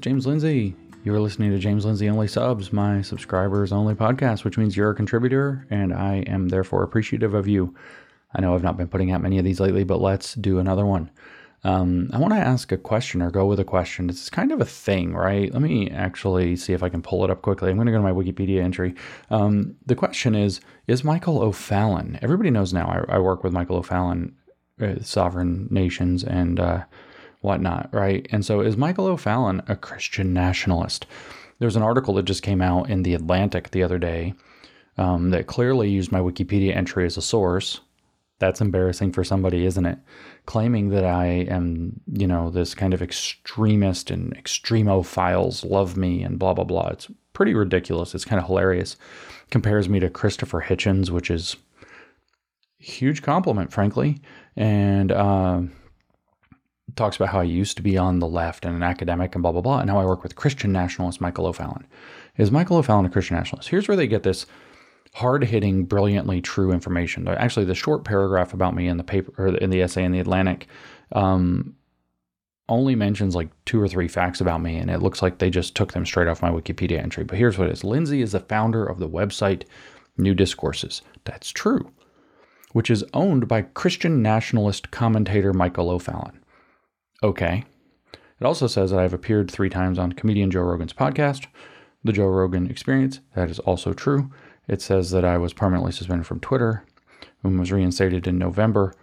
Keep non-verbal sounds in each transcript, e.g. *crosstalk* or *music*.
James Lindsay. You're listening to James Lindsay Only Subs, my subscribers only podcast, which means you're a contributor, and I am therefore appreciative of you. I know I've not been putting out many of these lately, but let's do another one. Um, I want to ask a question or go with a question. It's kind of a thing, right? Let me actually see if I can pull it up quickly. I'm going to go to my Wikipedia entry. Um, the question is Is Michael O'Fallon, everybody knows now I, I work with Michael O'Fallon, uh, Sovereign Nations, and uh, whatnot, right? And so is Michael O'Fallon a Christian nationalist? There's an article that just came out in The Atlantic the other day um, that clearly used my Wikipedia entry as a source that's embarrassing for somebody, isn't it? Claiming that I am, you know, this kind of extremist and extremophiles love me and blah, blah, blah. It's pretty ridiculous. It's kind of hilarious. Compares me to Christopher Hitchens, which is huge compliment, frankly. And, uh, talks about how I used to be on the left and an academic and blah, blah, blah. And how I work with Christian nationalist Michael O'Fallon. Is Michael O'Fallon a Christian nationalist? Here's where they get this hard hitting, brilliantly true information. Actually, the short paragraph about me in the paper or in the essay in the Atlantic um, only mentions like two or three facts about me, and it looks like they just took them straight off my Wikipedia entry. But here's what it is Lindsay is the founder of the website New Discourses. That's true, which is owned by Christian nationalist commentator Michael O'Fallon. Okay. It also says that I've appeared three times on comedian Joe Rogan's podcast, The Joe Rogan Experience. That is also true. It says that I was permanently suspended from Twitter and was reinstated in November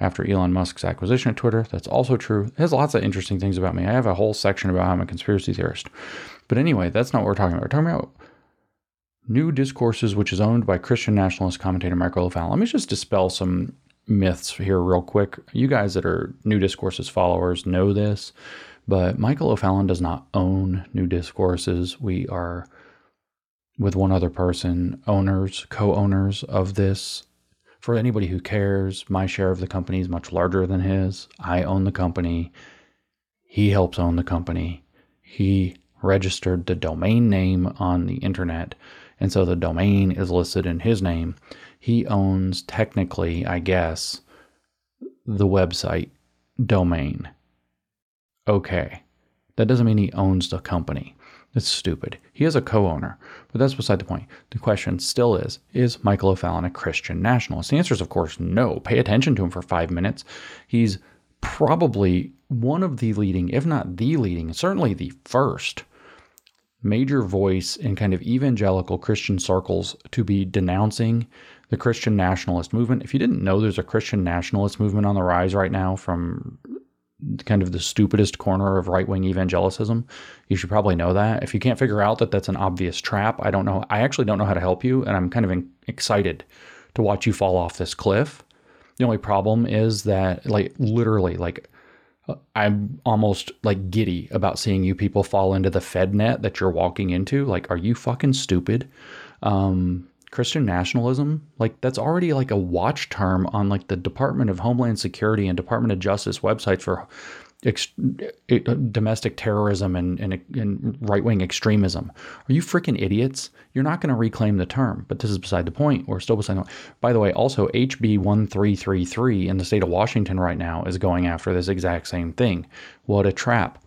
after Elon Musk's acquisition of Twitter. That's also true. It has lots of interesting things about me. I have a whole section about how I'm a conspiracy theorist. But anyway, that's not what we're talking about. We're talking about New Discourses, which is owned by Christian nationalist commentator Michael O'Fallon. Let me just dispel some myths here, real quick. You guys that are New Discourses followers know this, but Michael O'Fallon does not own New Discourses. We are with one other person, owners, co owners of this. For anybody who cares, my share of the company is much larger than his. I own the company. He helps own the company. He registered the domain name on the internet. And so the domain is listed in his name. He owns, technically, I guess, the website domain. Okay. That doesn't mean he owns the company. It's stupid. He is a co owner, but that's beside the point. The question still is Is Michael O'Fallon a Christian nationalist? The answer is, of course, no. Pay attention to him for five minutes. He's probably one of the leading, if not the leading, certainly the first major voice in kind of evangelical Christian circles to be denouncing the Christian nationalist movement. If you didn't know there's a Christian nationalist movement on the rise right now from kind of the stupidest corner of right wing evangelicism. You should probably know that. If you can't figure out that that's an obvious trap, I don't know. I actually don't know how to help you, and I'm kind of in, excited to watch you fall off this cliff. The only problem is that, like, literally, like, uh, I'm almost like giddy about seeing you people fall into the Fed net that you're walking into. Like, are you fucking stupid? Um, Christian nationalism, like that's already like a watch term on like the Department of Homeland Security and Department of Justice websites for ex- domestic terrorism and, and, and right wing extremism. Are you freaking idiots? You're not going to reclaim the term, but this is beside the point. We're still beside the point. By the way, also HB 1333 in the state of Washington right now is going after this exact same thing. What a trap.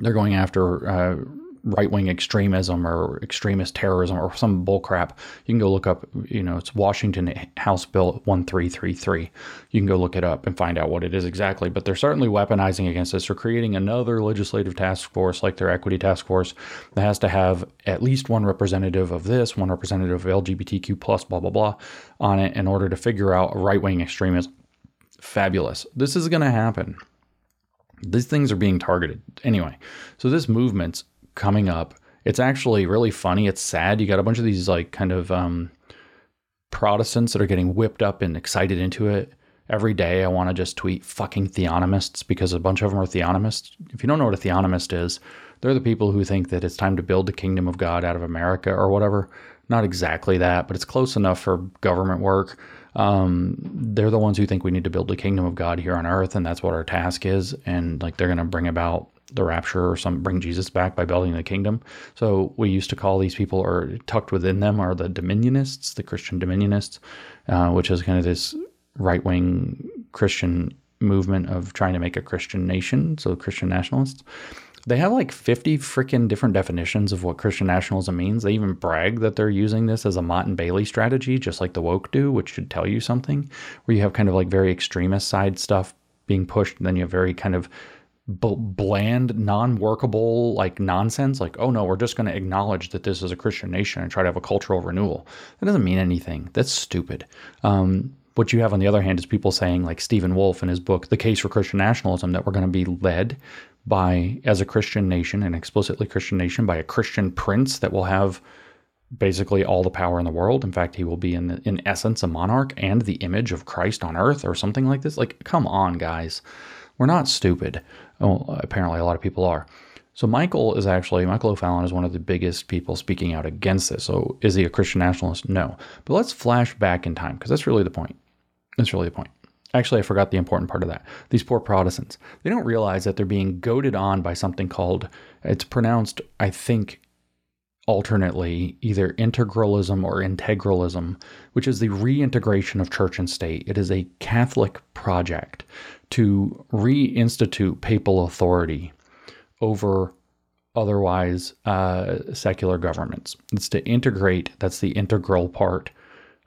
They're going after. Uh, right wing extremism or extremist terrorism or some bullcrap, you can go look up, you know, it's Washington House Bill 1333. You can go look it up and find out what it is exactly. But they're certainly weaponizing against this. They're creating another legislative task force like their equity task force that has to have at least one representative of this, one representative of LGBTQ plus, blah, blah, blah, on it in order to figure out right wing extremism. Fabulous. This is going to happen. These things are being targeted. Anyway, so this movement's coming up. It's actually really funny. It's sad. You got a bunch of these like kind of um, Protestants that are getting whipped up and excited into it. Every day I want to just tweet fucking theonomists because a bunch of them are theonomists. If you don't know what a theonomist is, they're the people who think that it's time to build the kingdom of God out of America or whatever. Not exactly that, but it's close enough for government work. Um, they're the ones who think we need to build the kingdom of God here on earth, and that's what our task is. And like they're going to bring about the rapture or some bring Jesus back by building the kingdom. So we used to call these people, or tucked within them, are the Dominionists, the Christian Dominionists, uh, which is kind of this right wing Christian movement of trying to make a Christian nation, so Christian nationalists. They have like 50 freaking different definitions of what Christian nationalism means. They even brag that they're using this as a Motte and Bailey strategy, just like the woke do, which should tell you something, where you have kind of like very extremist side stuff being pushed, and then you have very kind of bland, non-workable like nonsense. Like, oh no, we're just going to acknowledge that this is a Christian nation and try to have a cultural renewal. That doesn't mean anything. That's stupid. Um, what you have on the other hand is people saying, like Stephen Wolfe in his book, The Case for Christian Nationalism, that we're going to be led by, as a Christian nation, an explicitly Christian nation, by a Christian prince that will have basically all the power in the world. In fact, he will be in in essence a monarch and the image of Christ on earth or something like this. Like, come on, guys. We're not stupid. Well, apparently, a lot of people are. So Michael is actually Michael O'Fallon is one of the biggest people speaking out against this. So is he a Christian nationalist? No. But let's flash back in time because that's really the point. That's really the point. Actually, I forgot the important part of that. These poor Protestants, they don't realize that they're being goaded on by something called, it's pronounced, I think, alternately, either integralism or integralism, which is the reintegration of church and state. It is a Catholic project to reinstitute papal authority over otherwise uh, secular governments. It's to integrate, that's the integral part,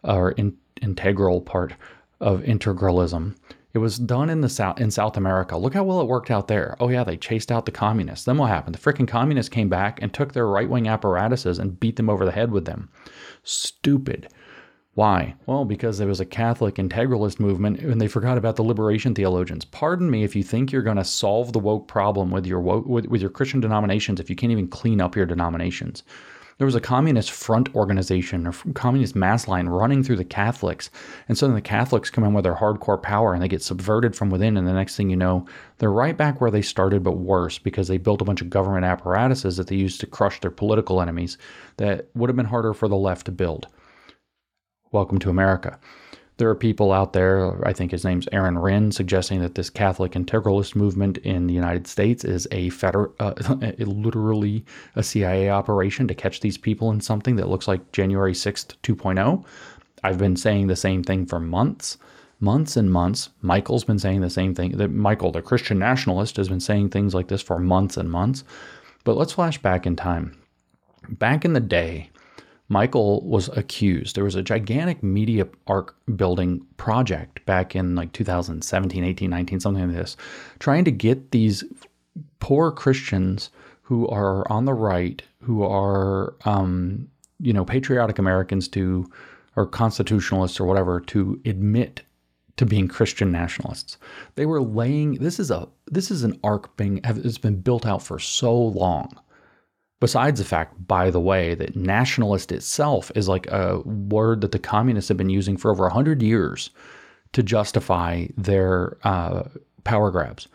or in, integral part of integralism. It was done in the South in South America. Look how well it worked out there. Oh yeah, they chased out the communists. Then what happened? The freaking communists came back and took their right-wing apparatuses and beat them over the head with them. Stupid. Why? Well, because there was a Catholic integralist movement and they forgot about the liberation theologians. Pardon me if you think you're going to solve the woke problem with your woke, with, with your Christian denominations if you can't even clean up your denominations. There was a communist front organization or communist mass line running through the Catholics. And so the Catholics come in with their hardcore power and they get subverted from within. And the next thing you know, they're right back where they started, but worse because they built a bunch of government apparatuses that they used to crush their political enemies that would have been harder for the left to build. Welcome to America. There are people out there, I think his name's Aaron Renn, suggesting that this Catholic integralist movement in the United States is a feder- uh, *laughs* literally a CIA operation to catch these people in something that looks like January 6th 2.0. I've been saying the same thing for months, months and months. Michael's been saying the same thing. That Michael, the Christian nationalist, has been saying things like this for months and months. But let's flash back in time. Back in the day, Michael was accused. There was a gigantic media arc building project back in like 2017, 18, 19, something like this, trying to get these poor Christians who are on the right, who are, um, you know, patriotic Americans to, or constitutionalists or whatever, to admit to being Christian nationalists. They were laying. This is a this is an arc being it's been built out for so long Besides the fact, by the way, that nationalist itself is like a word that the communists have been using for over 100 years to justify their uh, power grabs.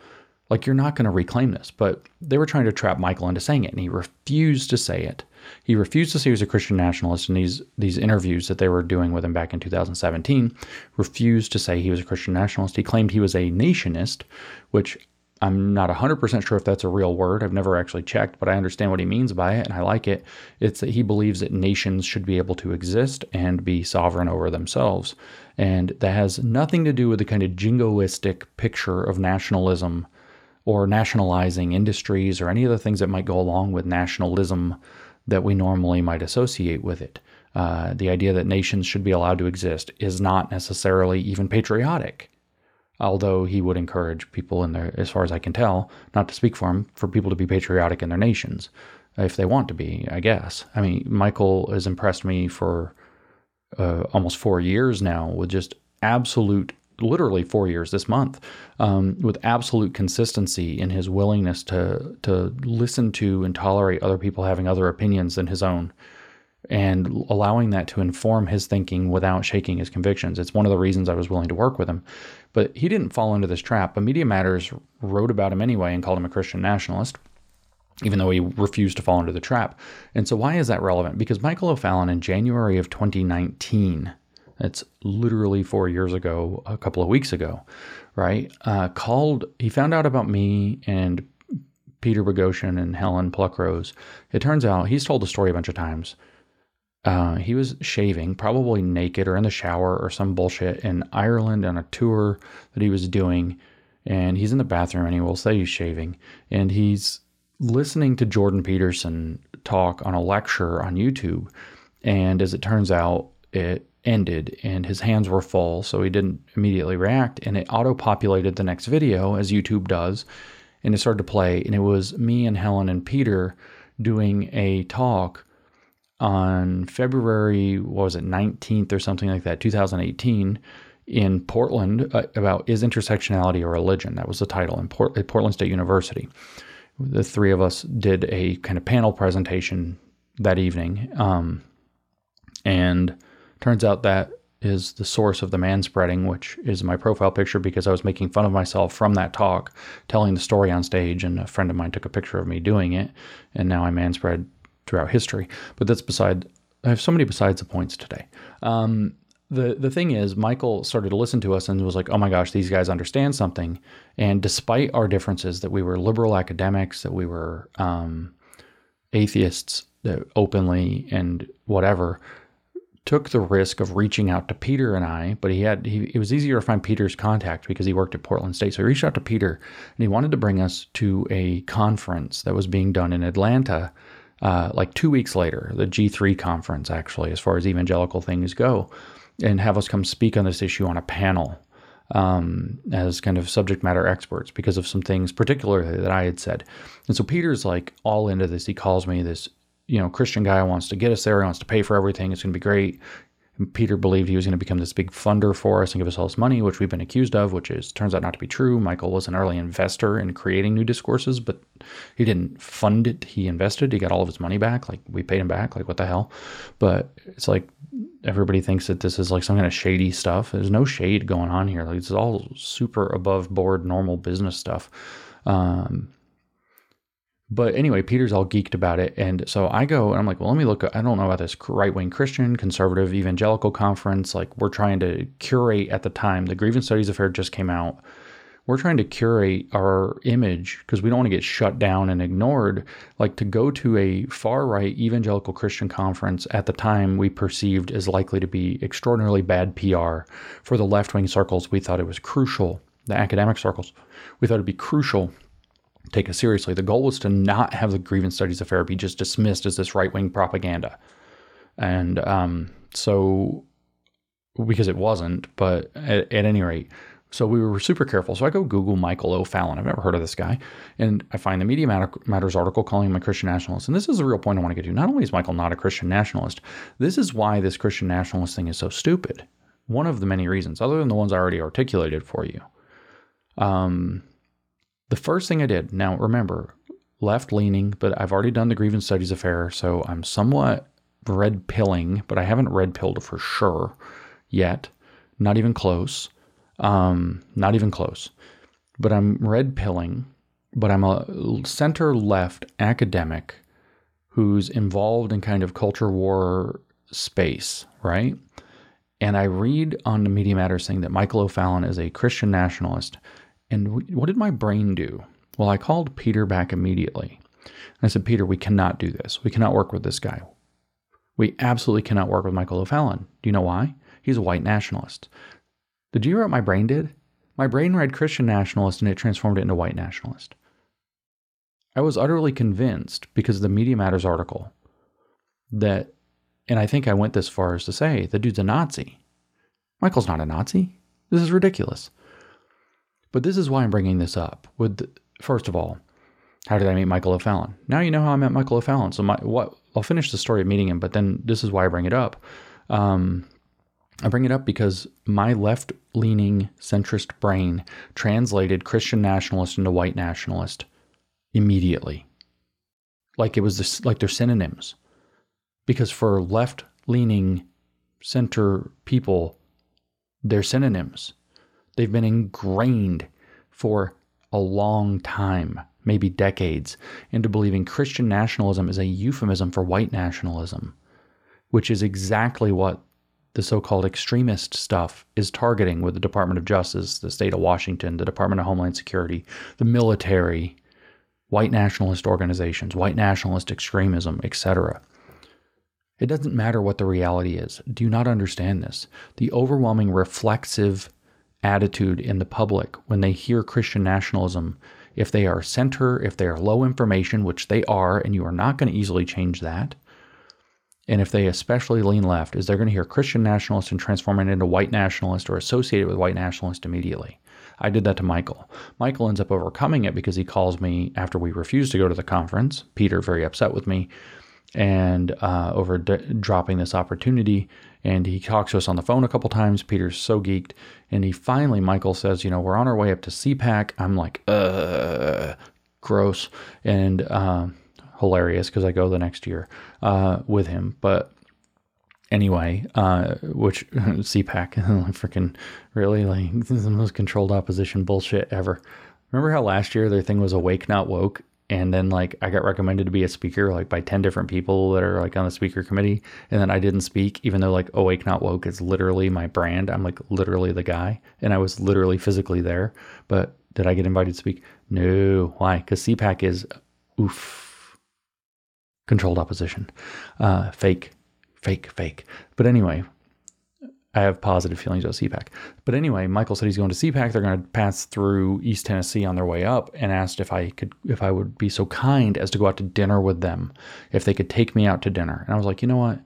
Like, you're not going to reclaim this. But they were trying to trap Michael into saying it, and he refused to say it. He refused to say he was a Christian nationalist in these, these interviews that they were doing with him back in 2017. Refused to say he was a Christian nationalist. He claimed he was a nationist, which I'm not 100% sure if that's a real word. I've never actually checked, but I understand what he means by it and I like it. It's that he believes that nations should be able to exist and be sovereign over themselves. And that has nothing to do with the kind of jingoistic picture of nationalism or nationalizing industries or any of the things that might go along with nationalism that we normally might associate with it. Uh, the idea that nations should be allowed to exist is not necessarily even patriotic although he would encourage people in their, as far as I can tell, not to speak for him, for people to be patriotic in their nations, if they want to be, I guess. I mean, Michael has impressed me for uh, almost four years now with just absolute, literally four years this month, um, with absolute consistency in his willingness to to listen to and tolerate other people having other opinions than his own and allowing that to inform his thinking without shaking his convictions. It's one of the reasons I was willing to work with him. But he didn't fall into this trap. But Media Matters wrote about him anyway and called him a Christian nationalist, even though he refused to fall into the trap. And so, why is that relevant? Because Michael O'Fallon in January of 2019, that's literally four years ago, a couple of weeks ago, right? Uh, called, he found out about me and Peter Boghossian and Helen Pluckrose. It turns out he's told the story a bunch of times uh, he was shaving, probably naked or in the shower or some bullshit in Ireland on a tour that he was doing. And he's in the bathroom and he will say he's shaving. And he's listening to Jordan Peterson talk on a lecture on YouTube. And as it turns out, it ended and his hands were full, so he didn't immediately react. And it auto populated the next video, as YouTube does. And it started to play. And it was me and Helen and Peter doing a talk on February, what was it, 19th or something like that, 2018 in Portland uh, about is intersectionality a religion? That was the title in Port- at Portland State University. The three of us did a kind of panel presentation that evening, um, and turns out that is the source of the man spreading, which is my profile picture because I was making fun of myself from that talk, telling the story on stage, and a friend of mine took a picture of me doing it, and now I man spread throughout history. But that's beside. I have so many besides the points today. Um, the the thing is, Michael started to listen to us and was like, "Oh my gosh, these guys understand something." And despite our differences, that we were liberal academics, that we were um, atheists, that openly and whatever, took the risk of reaching out to Peter and I. But he had he, it was easier to find Peter's contact because he worked at Portland State. So he reached out to Peter and he wanted to bring us to a conference that was being done in Atlanta. Uh, like two weeks later, the G3 conference, actually, as far as evangelical things go and have us come speak on this issue on a panel um, as kind of subject matter experts because of some things, particularly that I had said. And so Peter's like all into this. He calls me this, you know, Christian guy wants to get us there. He wants to pay for everything. It's going to be great. Peter believed he was going to become this big funder for us and give us all this money, which we've been accused of, which is turns out not to be true. Michael was an early investor in creating new discourses, but he didn't fund it. He invested. He got all of his money back. Like we paid him back. Like what the hell? But it's like everybody thinks that this is like some kind of shady stuff. There's no shade going on here. Like it's all super above board, normal business stuff. Um, but anyway, Peter's all geeked about it. And so I go and I'm like, well, let me look. I don't know about this right wing Christian, conservative, evangelical conference. Like, we're trying to curate at the time. The Grievance Studies Affair just came out. We're trying to curate our image because we don't want to get shut down and ignored. Like, to go to a far right evangelical Christian conference at the time we perceived as likely to be extraordinarily bad PR for the left wing circles, we thought it was crucial. The academic circles, we thought it'd be crucial take us seriously. The goal was to not have the grievance studies affair be just dismissed as this right wing propaganda. And um, so, because it wasn't, but at, at, any rate, so we were super careful. So I go Google Michael O'Fallon. I've never heard of this guy. And I find the Media Matters article calling him a Christian nationalist. And this is the real point I want to get to. Not only is Michael not a Christian nationalist, this is why this Christian nationalist thing is so stupid. One of the many reasons, other than the ones I already articulated for you. Um, the first thing I did, now remember, left leaning, but I've already done the grievance studies affair, so I'm somewhat red pilling, but I haven't red pilled for sure yet. Not even close. Um, not even close. But I'm red pilling, but I'm a center left academic who's involved in kind of culture war space, right? And I read on the Media Matters thing that Michael O'Fallon is a Christian nationalist and what did my brain do? Well, I called Peter back immediately. And I said, Peter, we cannot do this. We cannot work with this guy. We absolutely cannot work with Michael O'Fallon. Do you know why? He's a white nationalist. Did you hear what my brain did? My brain read Christian nationalist and it transformed it into white nationalist. I was utterly convinced because of the Media Matters article that, and I think I went this far as to say, the dude's a Nazi. Michael's not a Nazi. This is ridiculous. But this is why I'm bringing this up. With first of all, how did I meet Michael O'Fallon? Now you know how I met Michael O'Fallon. So my what I'll finish the story of meeting him, but then this is why I bring it up. Um, I bring it up because my left-leaning centrist brain translated Christian nationalist into white nationalist immediately, like it was this, like they're synonyms. Because for left-leaning center people, they're synonyms. They've been ingrained for a long time, maybe decades, into believing Christian nationalism is a euphemism for white nationalism, which is exactly what the so called extremist stuff is targeting with the Department of Justice, the state of Washington, the Department of Homeland Security, the military, white nationalist organizations, white nationalist extremism, etc. It doesn't matter what the reality is. Do you not understand this? The overwhelming reflexive attitude in the public when they hear Christian nationalism if they are center, if they are low information, which they are, and you are not going to easily change that, and if they especially lean left, is they're going to hear Christian nationalist and transform it into white nationalist or associate it with white nationalist immediately. I did that to Michael. Michael ends up overcoming it because he calls me after we refuse to go to the conference. Peter, very upset with me, and uh, over d- dropping this opportunity. And he talks to us on the phone a couple times. Peter's so geeked. And he finally, Michael says, You know, we're on our way up to CPAC. I'm like, uh, gross. And uh, hilarious because I go the next year uh, with him. But anyway, uh, which *laughs* CPAC, *laughs* freaking really like this *laughs* is the most controlled opposition bullshit ever. Remember how last year their thing was awake not woke, and then like I got recommended to be a speaker like by ten different people that are like on the speaker committee, and then I didn't speak even though like awake not woke is literally my brand. I'm like literally the guy, and I was literally physically there. But did I get invited to speak? No. Why? Because CPAC is oof controlled opposition, uh, fake fake, fake. But anyway, I have positive feelings about CPAC. But anyway, Michael said he's going to CPAC. They're going to pass through East Tennessee on their way up, and asked if I could, if I would be so kind as to go out to dinner with them, if they could take me out to dinner. And I was like, you know what?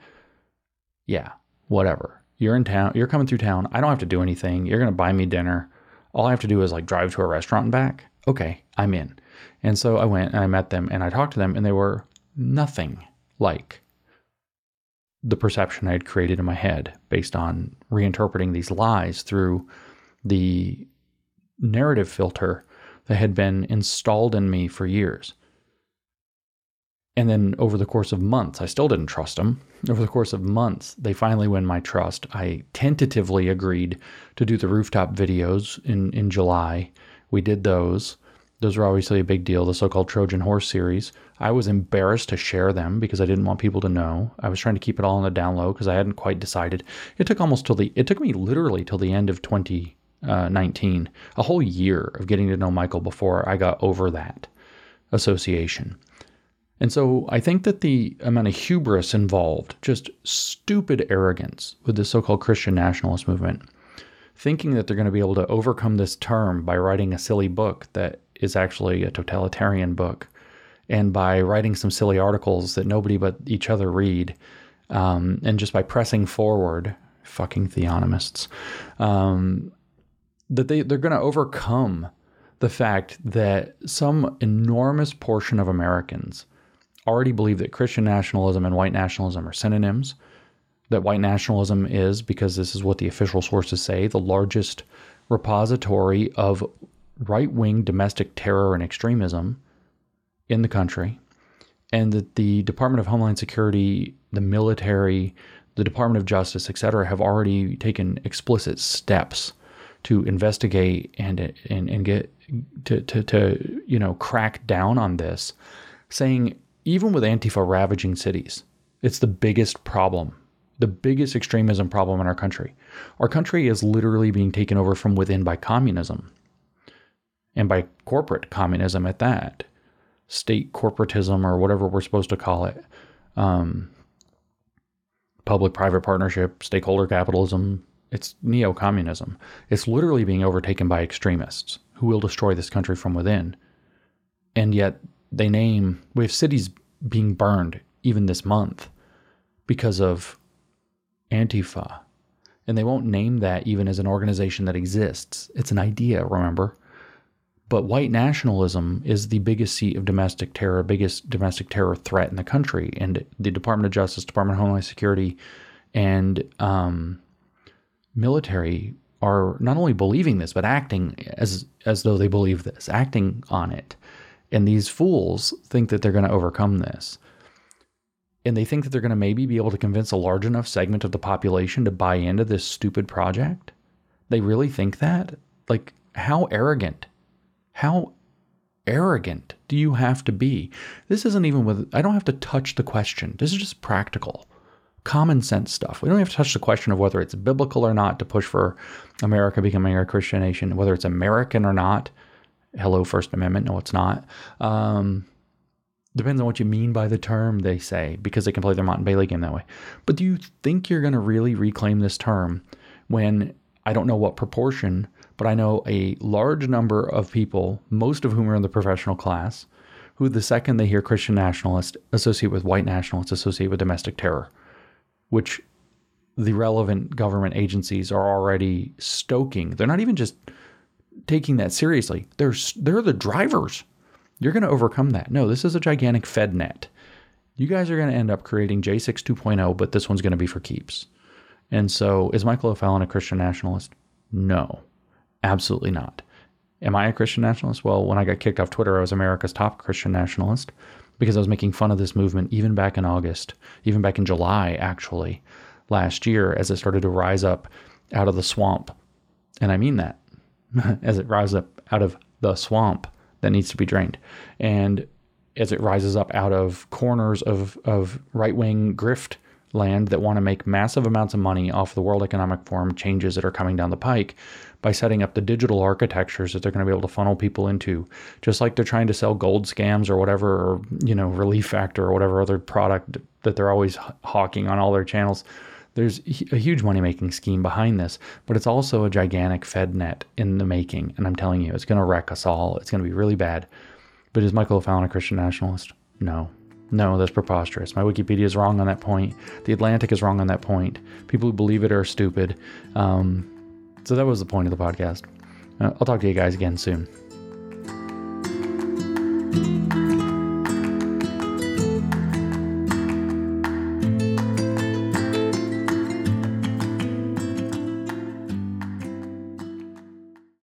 Yeah, whatever. You're in town. You're coming through town. I don't have to do anything. You're going to buy me dinner. All I have to do is like drive to a restaurant and back. Okay, I'm in. And so I went and I met them and I talked to them, and they were nothing like the perception I had created in my head based on reinterpreting these lies through the narrative filter that had been installed in me for years. And then over the course of months, I still didn't trust them. Over the course of months, they finally win my trust. I tentatively agreed to do the rooftop videos in, in July. We did those. Those were obviously a big deal, the so called Trojan Horse series. I was embarrassed to share them because I didn't want people to know. I was trying to keep it all on the down low because I hadn't quite decided. It took almost till the, it took me literally till the end of 2019, uh, a whole year of getting to know Michael before I got over that association. And so I think that the amount of hubris involved, just stupid arrogance with the so called Christian nationalist movement, thinking that they're going to be able to overcome this term by writing a silly book that is actually a totalitarian book, and by writing some silly articles that nobody but each other read, um, and just by pressing forward, fucking theonomists, um, that they they're going to overcome the fact that some enormous portion of Americans already believe that Christian nationalism and white nationalism are synonyms. That white nationalism is, because this is what the official sources say, the largest repository of right wing domestic terror and extremism in the country, and that the Department of Homeland Security, the military, the Department of Justice, et cetera, have already taken explicit steps to investigate and and, and get to, to, to you know crack down on this, saying even with Antifa ravaging cities, it's the biggest problem, the biggest extremism problem in our country. Our country is literally being taken over from within by communism and by corporate communism at that, state corporatism or whatever we're supposed to call it, um, public private partnership, stakeholder capitalism. It's neo communism. It's literally being overtaken by extremists who will destroy this country from within. And yet they name, we have cities being burned even this month because of Antifa. And they won't name that even as an organization that exists. It's an idea, remember? But white nationalism is the biggest seat of domestic terror, biggest domestic terror threat in the country. And the Department of Justice, Department of Homeland Security, and um, military are not only believing this, but acting as as though they believe this, acting on it. And these fools think that they're going to overcome this. And they think that they're going to maybe be able to convince a large enough segment of the population to buy into this stupid project. They really think that? Like, how arrogant how arrogant do you have to be? This isn't even with, I don't have to touch the question. This is just practical, common sense stuff. We don't have to touch the question of whether it's biblical or not to push for America becoming a Christian nation, whether it's American or not. Hello, First Amendment. No, it's not. Um, depends on what you mean by the term, they say, because they can play their Motte and Bailey game that way. But do you think you're going to really reclaim this term when I don't know what proportion, but I know a large number of people, most of whom are in the professional class, who the second they hear Christian nationalist associate with white nationalists, associate with domestic terror, which the relevant government agencies are already stoking. They're not even just taking that seriously. They're they're the drivers. You're going to overcome that. No, this is a gigantic Fed net. You guys are going to end up creating J6 2.0, but this one's going to be for keeps. And so, is Michael O'Fallon a Christian nationalist? No, absolutely not. Am I a Christian nationalist? Well, when I got kicked off Twitter, I was America's top Christian nationalist because I was making fun of this movement even back in August, even back in July, actually, last year, as it started to rise up out of the swamp. And I mean that *laughs* as it rises up out of the swamp that needs to be drained. And as it rises up out of corners of, of right wing grift land that want to make massive amounts of money off the World Economic Forum changes that are coming down the pike by setting up the digital architectures that they're going to be able to funnel people into, just like they're trying to sell gold scams or whatever, or, you know, Relief Factor or whatever other product that they're always hawking on all their channels. There's a huge money making scheme behind this, but it's also a gigantic Fed net in the making. And I'm telling you, it's going to wreck us all. It's going to be really bad. But is Michael O'Fallon a Christian nationalist? No. No, that's preposterous. My Wikipedia is wrong on that point. The Atlantic is wrong on that point. People who believe it are stupid. Um, so that was the point of the podcast. Uh, I'll talk to you guys again soon.